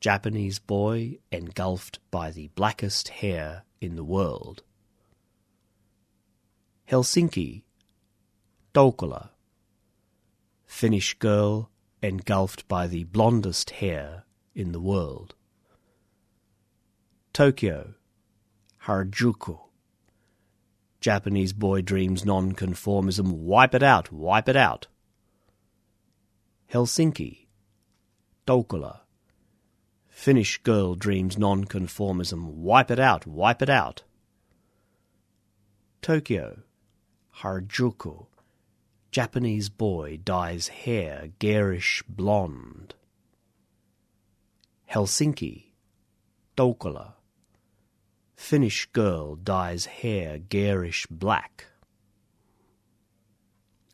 Japanese boy engulfed by the blackest hair in the world. Helsinki, Toukola. Finnish girl engulfed by the blondest hair in the world. Tokyo, Harajuku. Japanese boy dreams nonconformism. Wipe it out, wipe it out. Helsinki, Toukola. Finnish girl dreams nonconformism. Wipe it out, wipe it out. Tokyo, Harajuku. Japanese boy dyes hair garish blonde. Helsinki, Toukola. Finnish girl dyes hair garish black.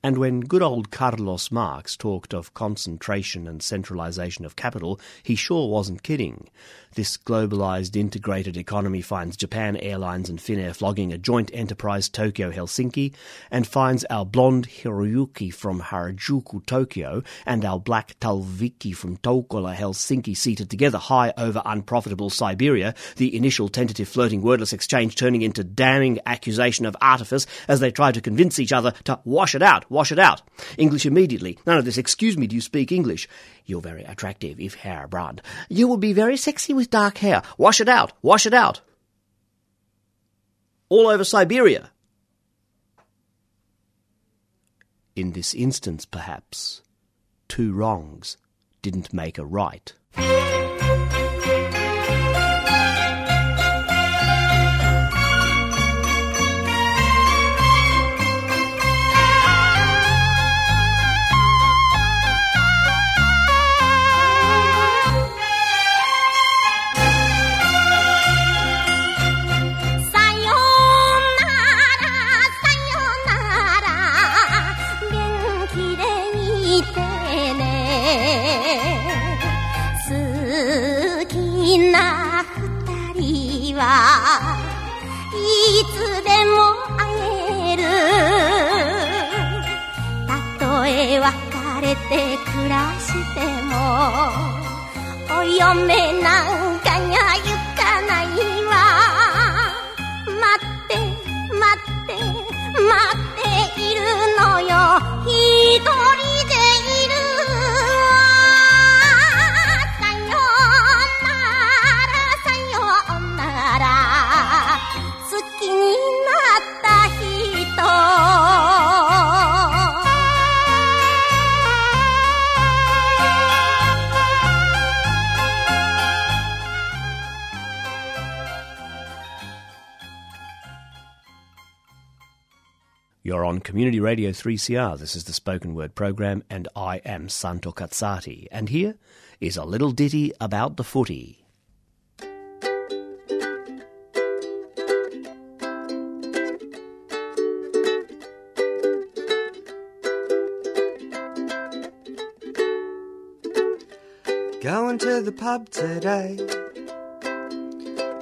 And when good old Carlos Marx talked of concentration and centralization of capital, he sure wasn't kidding. This globalized integrated economy finds Japan Airlines and Finnair flogging a joint enterprise Tokyo Helsinki, and finds our blonde Hiroyuki from Harajuku, Tokyo, and our black Talviki from Toukola, Helsinki seated together high over unprofitable Siberia, the initial tentative flirting wordless exchange turning into damning accusation of artifice as they try to convince each other to wash it out, wash it out. English immediately. None of this, excuse me, do you speak English? You're very attractive if hair brown. You will be very sexy with dark hair. Wash it out, wash it out. All over Siberia. In this instance, perhaps, two wrongs didn't make a right. れて暮らしてもお嫁なん You're on Community Radio 3CR. This is the spoken word program, and I am Santo Cazzati. And here is a little ditty about the footy. Going to the pub today.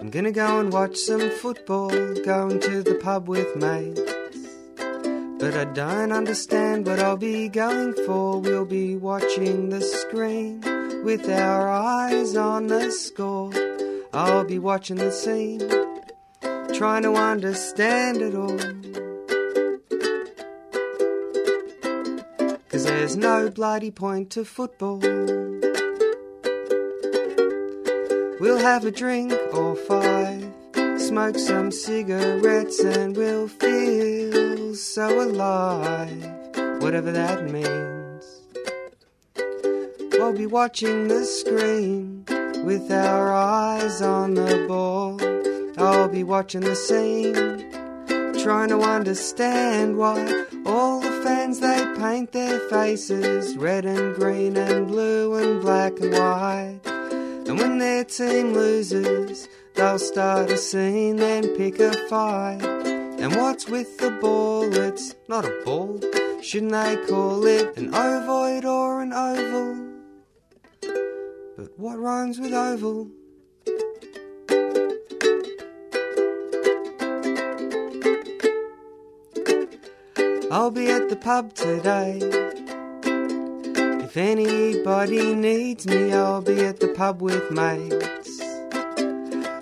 I'm gonna go and watch some football. Going to the pub with mates. But I don't understand what I'll be going for. We'll be watching the screen with our eyes on the score. I'll be watching the scene, trying to understand it all. Cause there's no bloody point to football. We'll have a drink or five, smoke some cigarettes, and we'll feel so alive, whatever that means. We'll be watching the screen with our eyes on the ball. I'll be watching the scene, trying to understand why all the fans they paint their faces red and green and blue and black and white. And when their team loses, They'll start a scene, then pick a fight. And what's with the ball? It's not a ball. Shouldn't they call it an ovoid or an oval? But what rhymes with oval? I'll be at the pub today. If anybody needs me, I'll be at the pub with mates.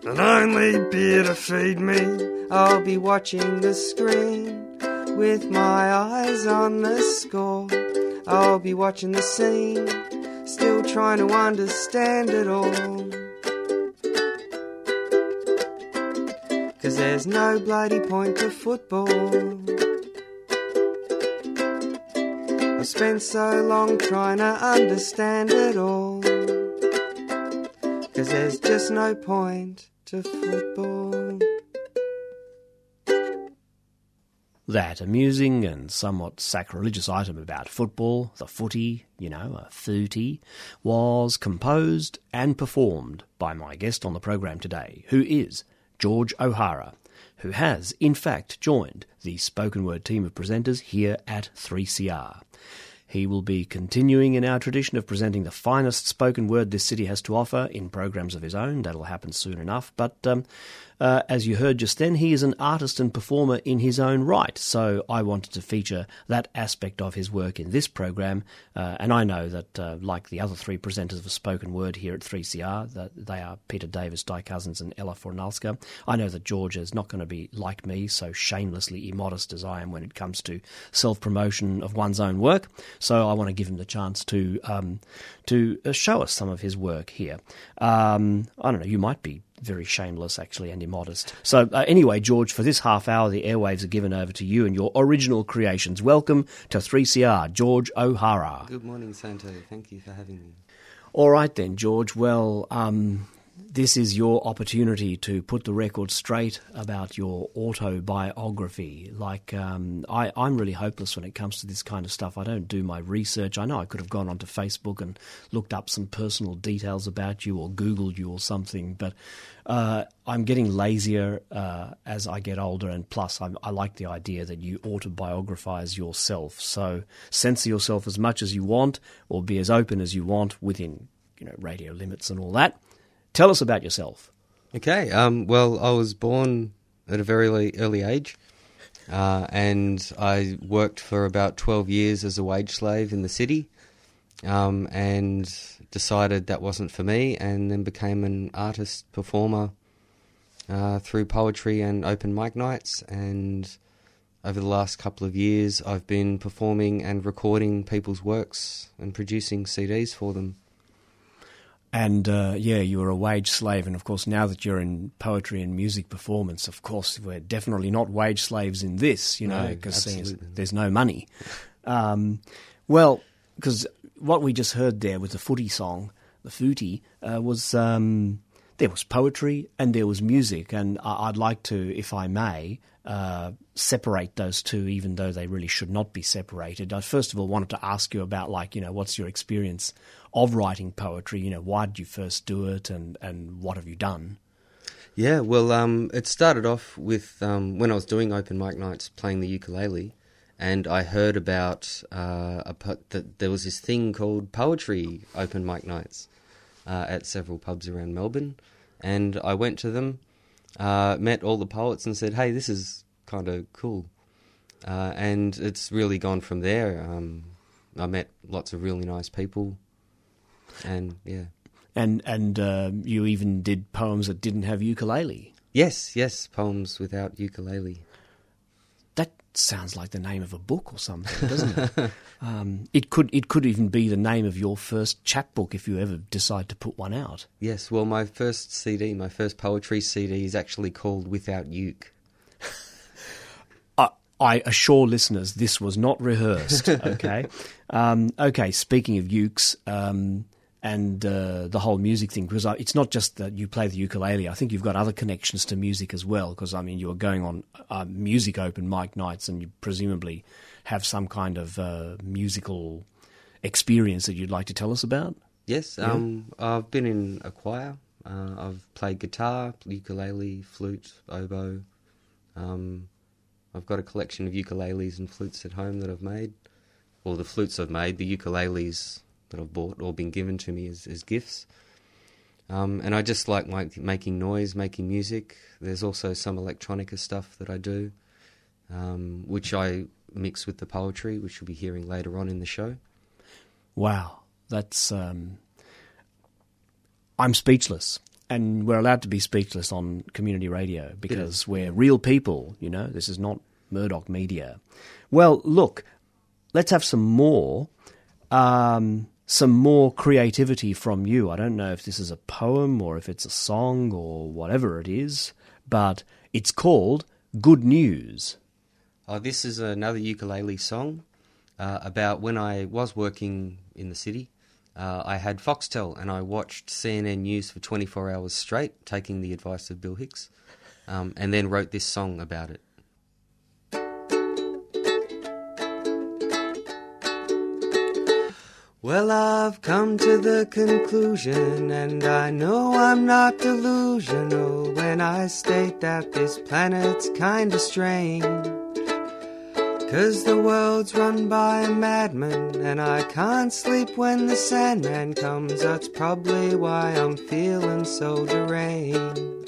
Not only beer to feed me, I'll be watching the screen with my eyes on the score. I'll be watching the scene, still trying to understand it all. Cause there's no bloody point to football. I've spent so long trying to understand it all. Cause there's just no point to football. That amusing and somewhat sacrilegious item about football, the footy, you know, a footy, was composed and performed by my guest on the program today, who is George O'Hara, who has, in fact, joined the spoken word team of presenters here at 3CR. He will be continuing in our tradition of presenting the finest spoken word this city has to offer in programs of his own. That'll happen soon enough. But um, uh, as you heard just then, he is an artist and performer in his own right. So I wanted to feature that aspect of his work in this program. Uh, and I know that, uh, like the other three presenters of spoken word here at 3CR, that they are Peter Davis, Di Cousins, and Ella Fornalska. I know that George is not going to be like me, so shamelessly immodest as I am when it comes to self promotion of one's own work. So I want to give him the chance to um, to uh, show us some of his work here. Um, I don't know. You might be very shameless, actually, and immodest. So, uh, anyway, George, for this half hour, the airwaves are given over to you and your original creations. Welcome to 3CR, George O'Hara. Good morning, Santo. Thank you for having me. All right, then, George. Well, um, this is your opportunity to put the record straight about your autobiography. Like, um, I, I'm really hopeless when it comes to this kind of stuff. I don't do my research. I know I could have gone onto Facebook and looked up some personal details about you or Googled you or something, but uh, I'm getting lazier uh, as I get older, and plus, I'm, i like the idea that you autobiographize yourself. So, censor yourself as much as you want, or be as open as you want within, you know, radio limits and all that. Tell us about yourself. Okay. Um, well, I was born at a very early, age, uh, and I worked for about 12 years as a wage slave in the city, um, and decided that wasn't for me, and then became an artist performer uh, through poetry and open mic nights. And over the last couple of years, I've been performing and recording people's works and producing CDs for them. And uh, yeah, you were a wage slave, and of course, now that you're in poetry and music performance, of course, we're definitely not wage slaves in this, you know, because no, there's no money. Um, well, because what we just heard there with the footy song, the footy, uh, was um, there was poetry and there was music, and I'd like to, if I may, uh, separate those two, even though they really should not be separated. I first of all wanted to ask you about, like, you know, what's your experience of writing poetry? You know, why did you first do it, and and what have you done? Yeah, well, um, it started off with um, when I was doing open mic nights, playing the ukulele, and I heard about uh, a, that there was this thing called poetry open mic nights uh, at several pubs around Melbourne, and I went to them, uh, met all the poets, and said, "Hey, this is kind of cool," uh, and it's really gone from there. Um, I met lots of really nice people, and yeah. And and uh, you even did poems that didn't have ukulele. Yes, yes, poems without ukulele. That sounds like the name of a book or something, doesn't it? um, it could it could even be the name of your first chapbook if you ever decide to put one out. Yes, well, my first CD, my first poetry CD, is actually called Without Uke. I assure listeners this was not rehearsed. Okay, um, okay. Speaking of ukes, um, and uh, the whole music thing because it's not just that you play the ukulele. I think you've got other connections to music as well because I mean you are going on uh, music open mic nights and you presumably have some kind of uh, musical experience that you'd like to tell us about. Yes, yeah. um, I've been in a choir Uh, I've played guitar, ukulele, flute, oboe. Um, I've got a collection of ukuleles and flutes at home that I've made. Or the flutes I've made, the ukuleles that I've bought or been given to me as, as gifts. Um, and I just like, like making noise, making music. There's also some electronica stuff that I do, um, which I mix with the poetry, which you'll be hearing later on in the show. Wow, that's. Um, I'm speechless. And we're allowed to be speechless on community radio because we're real people, you know. This is not Murdoch media. Well, look, let's have some more. Um, some more creativity from you. I don't know if this is a poem or if it's a song or whatever it is, but it's called Good News. Oh, this is another ukulele song uh, about when I was working in the city. Uh, I had Foxtel and I watched CNN News for 24 hours straight, taking the advice of Bill Hicks, um, and then wrote this song about it. Well, I've come to the conclusion, and I know I'm not delusional when I state that this planet's kinda strange. Cause the world's run by a madman, and I can't sleep when the Sandman comes. That's probably why I'm feeling so deranged.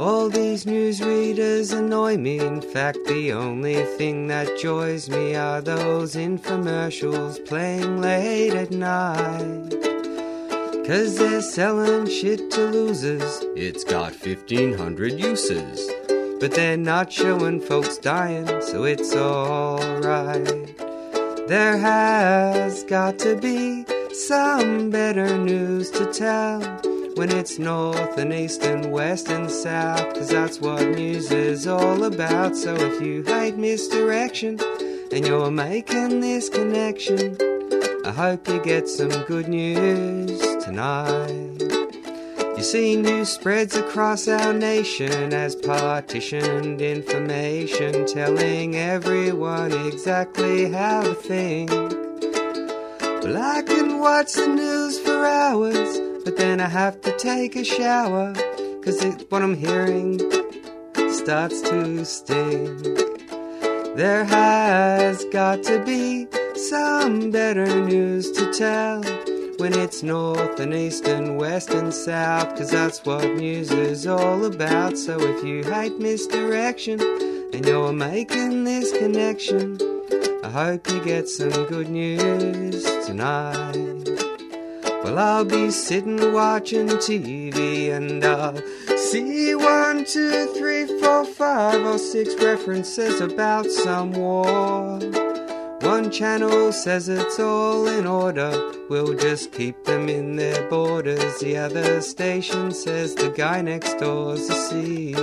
All these newsreaders annoy me. In fact, the only thing that joys me are those infomercials playing late at night. Cause they're selling shit to losers. It's got 1500 uses. But they're not showing folks dying, so it's alright. There has got to be some better news to tell when it's north and east and west and south, cause that's what news is all about. So if you hate misdirection and you're making this connection, I hope you get some good news tonight. You see, news spreads across our nation as partitioned information, telling everyone exactly how to think. Well, I can watch the news for hours but then I have to take a shower, cause what I'm hearing starts to sting. There has got to be some better news to tell when it's north and east and west and south, cause that's what news is all about. So if you hate misdirection and you're making this connection, I hope you get some good news tonight. Well, I'll be sitting watching TV and I'll see one, two, three, four, five or six references about some war. One channel says it's all in order, we'll just keep them in their borders. The other station says the guy next door's a sea.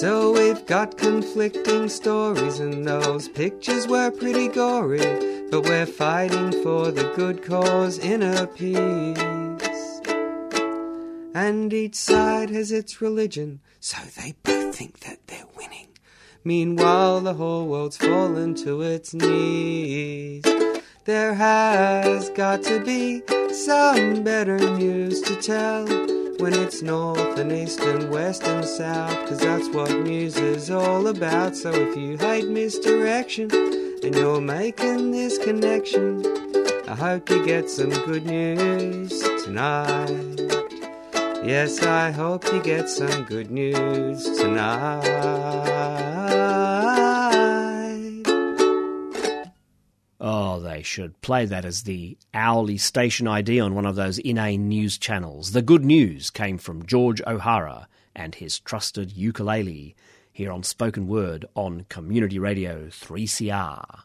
So we've got conflicting stories, and those pictures were pretty gory. But we're fighting for the good cause inner peace. And each side has its religion, so they both think that they're winning. Meanwhile, the whole world's fallen to its knees. There has got to be some better news to tell when it's north and east and west and south, cause that's what news is all about. So if you hate misdirection, and you're making this connection. I hope you get some good news tonight. Yes, I hope you get some good news tonight. Oh, they should play that as the hourly station ID on one of those inane news channels. The good news came from George O'Hara and his trusted ukulele here on Spoken Word on Community Radio 3CR.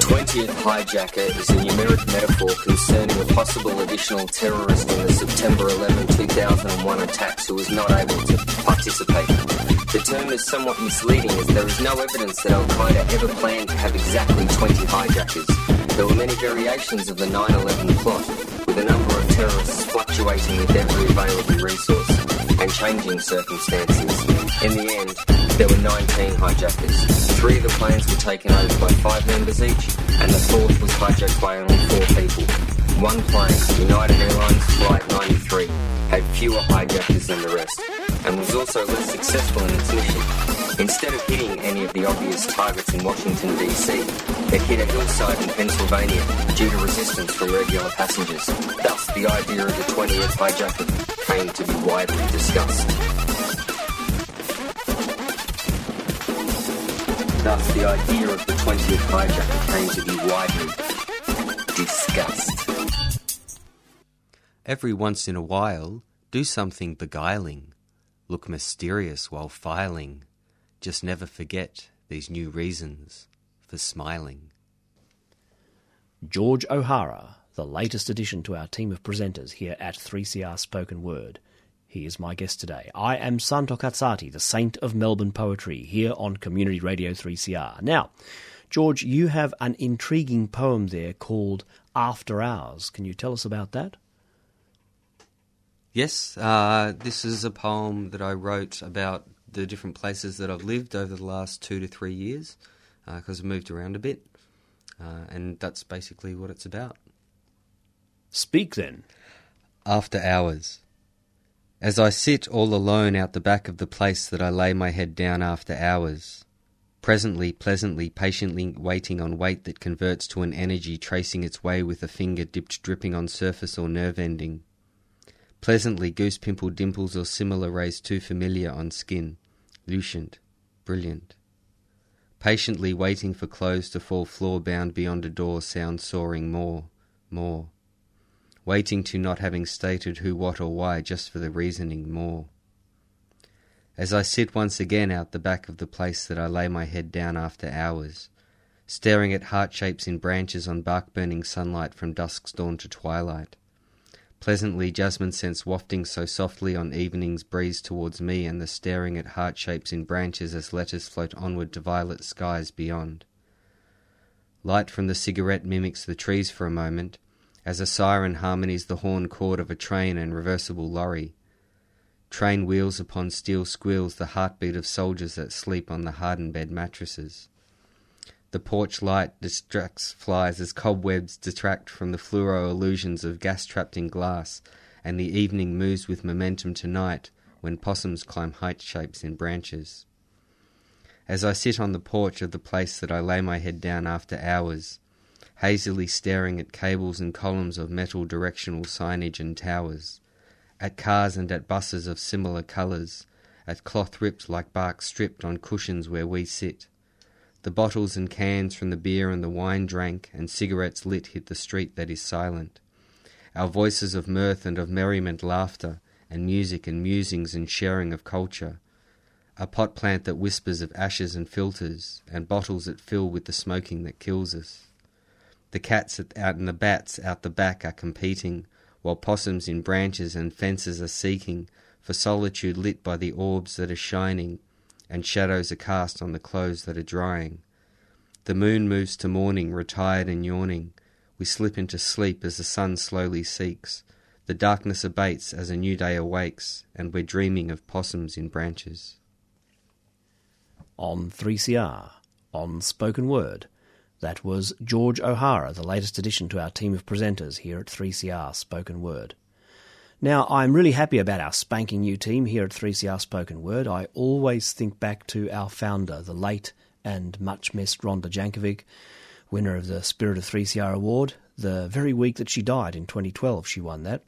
Twentieth hijacker is a numeric metaphor concerning a possible additional terrorist in the September 11, 2001 attacks who was not able to participate. The term is somewhat misleading as there is no evidence that Al Qaeda ever planned to have exactly 20 hijackers. There were many variations of the 9 11 plot, with a number of terrorists fluctuating with every available resource and changing circumstances. In the end, there were 19 hijackers. Three of the planes were taken over by five members each, and the fourth was hijacked by only four people. One plane, United Airlines Flight 93, had fewer hijackers than the rest, and was also less successful in its mission. Instead of hitting any of the obvious targets in Washington, D.C., it hit a hillside in Pennsylvania due to resistance from regular passengers. Thus, the idea of the 20th hijacker came to be widely discussed. Thus, the idea of the 20th hijacker came to be widely discussed. Every once in a while, do something beguiling. Look mysterious while filing. Just never forget these new reasons for smiling. George O'Hara, the latest addition to our team of presenters here at 3CR Spoken Word. He is my guest today. I am Santo Cazzati, the saint of Melbourne poetry, here on Community Radio 3CR. Now, George, you have an intriguing poem there called After Hours. Can you tell us about that? Yes, uh, this is a poem that I wrote about the different places that I've lived over the last two to three years because uh, I've moved around a bit. Uh, and that's basically what it's about. Speak then. After hours. As I sit all alone out the back of the place that I lay my head down after hours, presently, pleasantly, patiently waiting on weight that converts to an energy tracing its way with a finger dipped dripping on surface or nerve ending. Pleasantly, goose pimple dimples or similar rays too familiar on skin lucent, brilliant. Patiently waiting for clothes to fall floor bound beyond a door, sound soaring more, more. Waiting to not having stated who, what, or why, just for the reasoning more. As I sit once again out the back of the place that I lay my head down after hours, staring at heart shapes in branches on bark burning sunlight from dusk's dawn to twilight, pleasantly jasmine scents wafting so softly on evening's breeze towards me and the staring at heart shapes in branches as letters float onward to violet skies beyond. Light from the cigarette mimics the trees for a moment, as a siren harmonies the horn chord of a train and reversible lorry. Train wheels upon steel squeals the heartbeat of soldiers that sleep on the hardened bed mattresses. The porch light distracts flies as cobwebs detract from the fluoro illusions of gas trapped in glass, and the evening moves with momentum to night when possums climb height shapes in branches. As I sit on the porch of the place that I lay my head down after hours, hazily staring at cables and columns of metal directional signage and towers, at cars and at buses of similar colours, at cloth ripped like bark stripped on cushions where we sit the bottles and cans from the beer and the wine drank, and cigarettes lit hit the street that is silent. Our voices of mirth and of merriment, laughter, and music and musings and sharing of culture. A pot plant that whispers of ashes and filters, and bottles that fill with the smoking that kills us. The cats out and the bats out the back are competing, while possums in branches and fences are seeking for solitude lit by the orbs that are shining and shadows are cast on the clothes that are drying. The moon moves to morning, retired and yawning. We slip into sleep as the sun slowly seeks. The darkness abates as a new day awakes, and we're dreaming of possums in branches. On 3CR, on Spoken Word, that was George O'Hara, the latest addition to our team of presenters here at 3CR Spoken Word. Now, I'm really happy about our spanking new team here at 3CR Spoken Word. I always think back to our founder, the late and much missed Rhonda Jankovic, winner of the Spirit of 3CR Award. The very week that she died in 2012, she won that.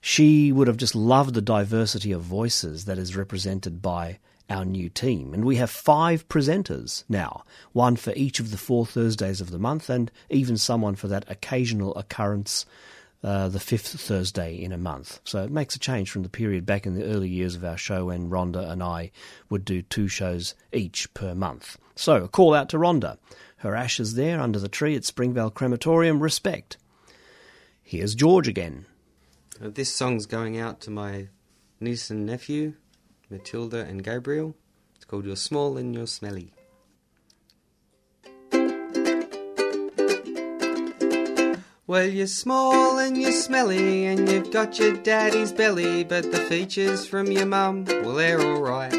She would have just loved the diversity of voices that is represented by our new team. And we have five presenters now, one for each of the four Thursdays of the month, and even someone for that occasional occurrence uh, the fifth Thursday in a month. So it makes a change from the period back in the early years of our show when Rhonda and I would do two shows each per month. So a call out to Rhonda. Her ashes there under the tree at Springvale Crematorium. Respect. Here's George again. Uh, this song's going out to my niece and nephew, Matilda and Gabriel. It's called You're Small and You're Smelly. Well, you're small and you're smelly and you've got your daddy's belly, but the features from your mum, well, they're alright.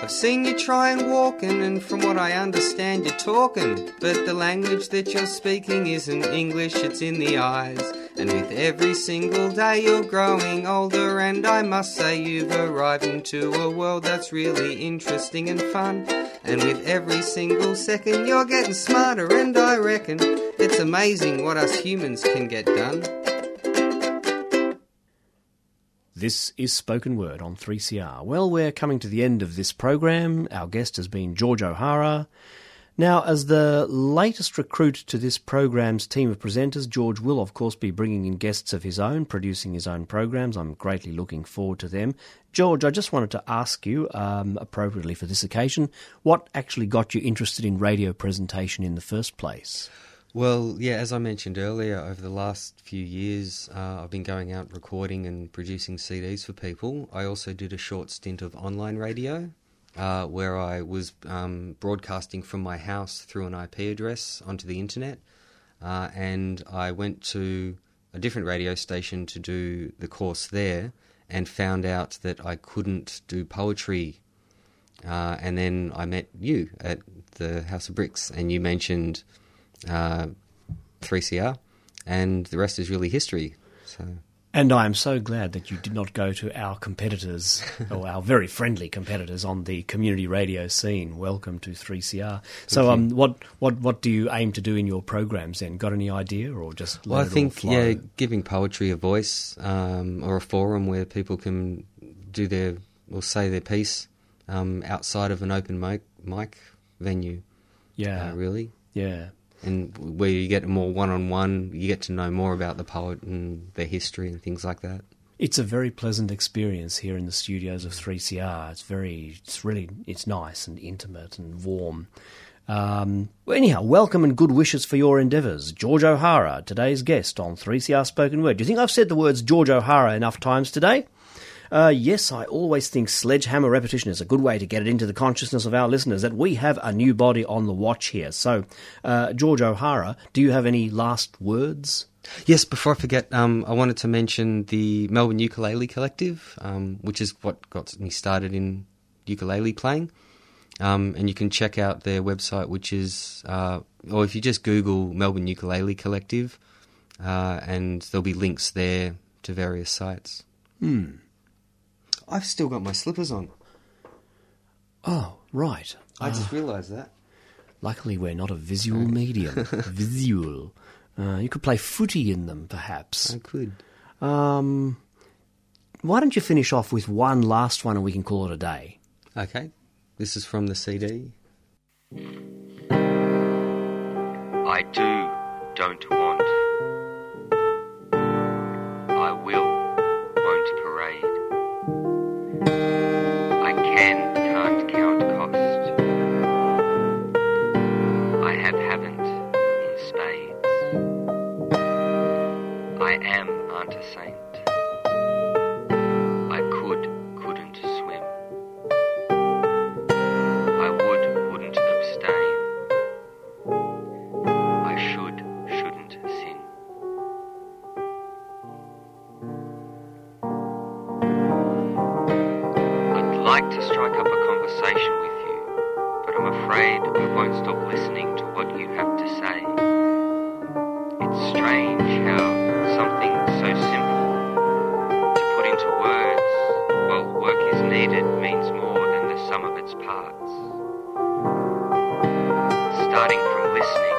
I've seen you try and walking, and from what I understand, you're talking, but the language that you're speaking isn't English, it's in the eyes. And with every single day you're growing older, and I must say you've arrived into a world that's really interesting and fun. And with every single second you're getting smarter, and I reckon it's amazing what us humans can get done. This is Spoken Word on 3CR. Well, we're coming to the end of this program. Our guest has been George O'Hara. Now, as the latest recruit to this program's team of presenters, George will, of course, be bringing in guests of his own, producing his own programs. I'm greatly looking forward to them. George, I just wanted to ask you, um, appropriately for this occasion, what actually got you interested in radio presentation in the first place? Well, yeah, as I mentioned earlier, over the last few years, uh, I've been going out recording and producing CDs for people. I also did a short stint of online radio uh, where I was um, broadcasting from my house through an IP address onto the internet. Uh, and I went to a different radio station to do the course there and found out that I couldn't do poetry. Uh, and then I met you at the House of Bricks, and you mentioned 3CR, uh, and the rest is really history. So. And I am so glad that you did not go to our competitors, or our very friendly competitors on the community radio scene. Welcome to 3CR. So, um, what, what, what do you aim to do in your programs then? Got any idea, or just well? I think yeah, giving poetry a voice, um, or a forum where people can do their or say their piece um, outside of an open mic, mic venue. Yeah, uh, really. Yeah, and where you get more one on one, you get to know more about the poet and their history and things like that. It's a very pleasant experience here in the studios of 3CR. It's very, it's really, it's nice and intimate and warm. Um, anyhow, welcome and good wishes for your endeavours. George O'Hara, today's guest on 3CR Spoken Word. Do you think I've said the words George O'Hara enough times today? Uh, yes, I always think sledgehammer repetition is a good way to get it into the consciousness of our listeners that we have a new body on the watch here. So, uh, George O'Hara, do you have any last words? Yes, before I forget, um, I wanted to mention the Melbourne Ukulele Collective, um, which is what got me started in ukulele playing. Um, and you can check out their website, which is, uh, or if you just Google Melbourne Ukulele Collective, uh, and there'll be links there to various sites. Hmm. I've still got my slippers on. Oh, right. I just ah. realised that. Luckily, we're not a visual medium. visual. Uh, you could play footy in them, perhaps. I could. Um, why don't you finish off with one last one and we can call it a day? Okay. This is from the CD. I do, don't want. Starting from listening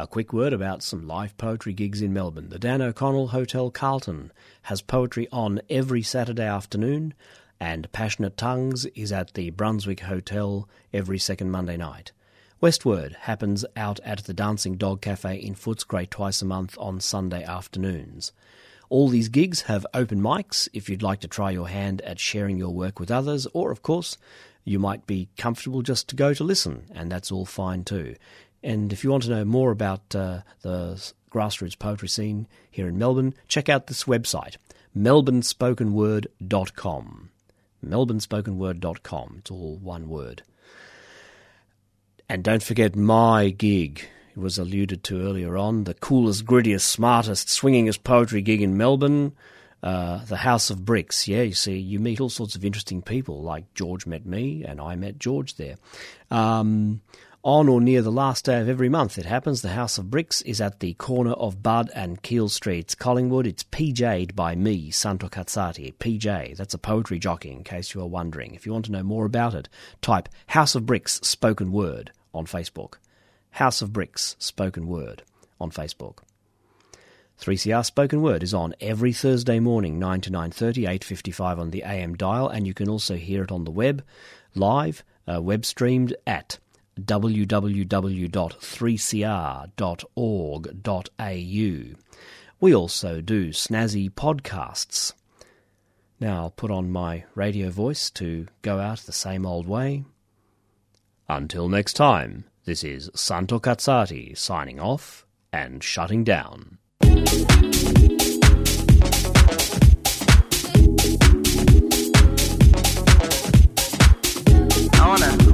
A quick word about some live poetry gigs in Melbourne. The Dan O'Connell Hotel Carlton has poetry on every Saturday afternoon, and Passionate Tongues is at the Brunswick Hotel every second Monday night. Westward happens out at the Dancing Dog Cafe in Footscray twice a month on Sunday afternoons. All these gigs have open mics if you'd like to try your hand at sharing your work with others, or of course, you might be comfortable just to go to listen, and that's all fine too. And if you want to know more about uh, the grassroots poetry scene here in Melbourne, check out this website, melbournespokenword.com. melbournespokenword.com. It's all one word. And don't forget my gig. It was alluded to earlier on. The coolest, grittiest, smartest, swingingest poetry gig in Melbourne. Uh, the House of Bricks. Yeah, you see, you meet all sorts of interesting people, like George met me, and I met George there. Um, on or near the last day of every month. It happens. The House of Bricks is at the corner of Budd and Keele Streets, Collingwood. It's PJ'd by me, Santo Cazzati. PJ, that's a poetry jockey, in case you are wondering. If you want to know more about it, type House of Bricks Spoken Word on Facebook. House of Bricks Spoken Word on Facebook. 3CR Spoken Word is on every Thursday morning, 9 to 9.30, 8.55 on the AM dial, and you can also hear it on the web, live, uh, web streamed at www.3cr.org.au. We also do snazzy podcasts. Now I'll put on my radio voice to go out the same old way. Until next time, this is Santo Cazzati signing off and shutting down. I wanna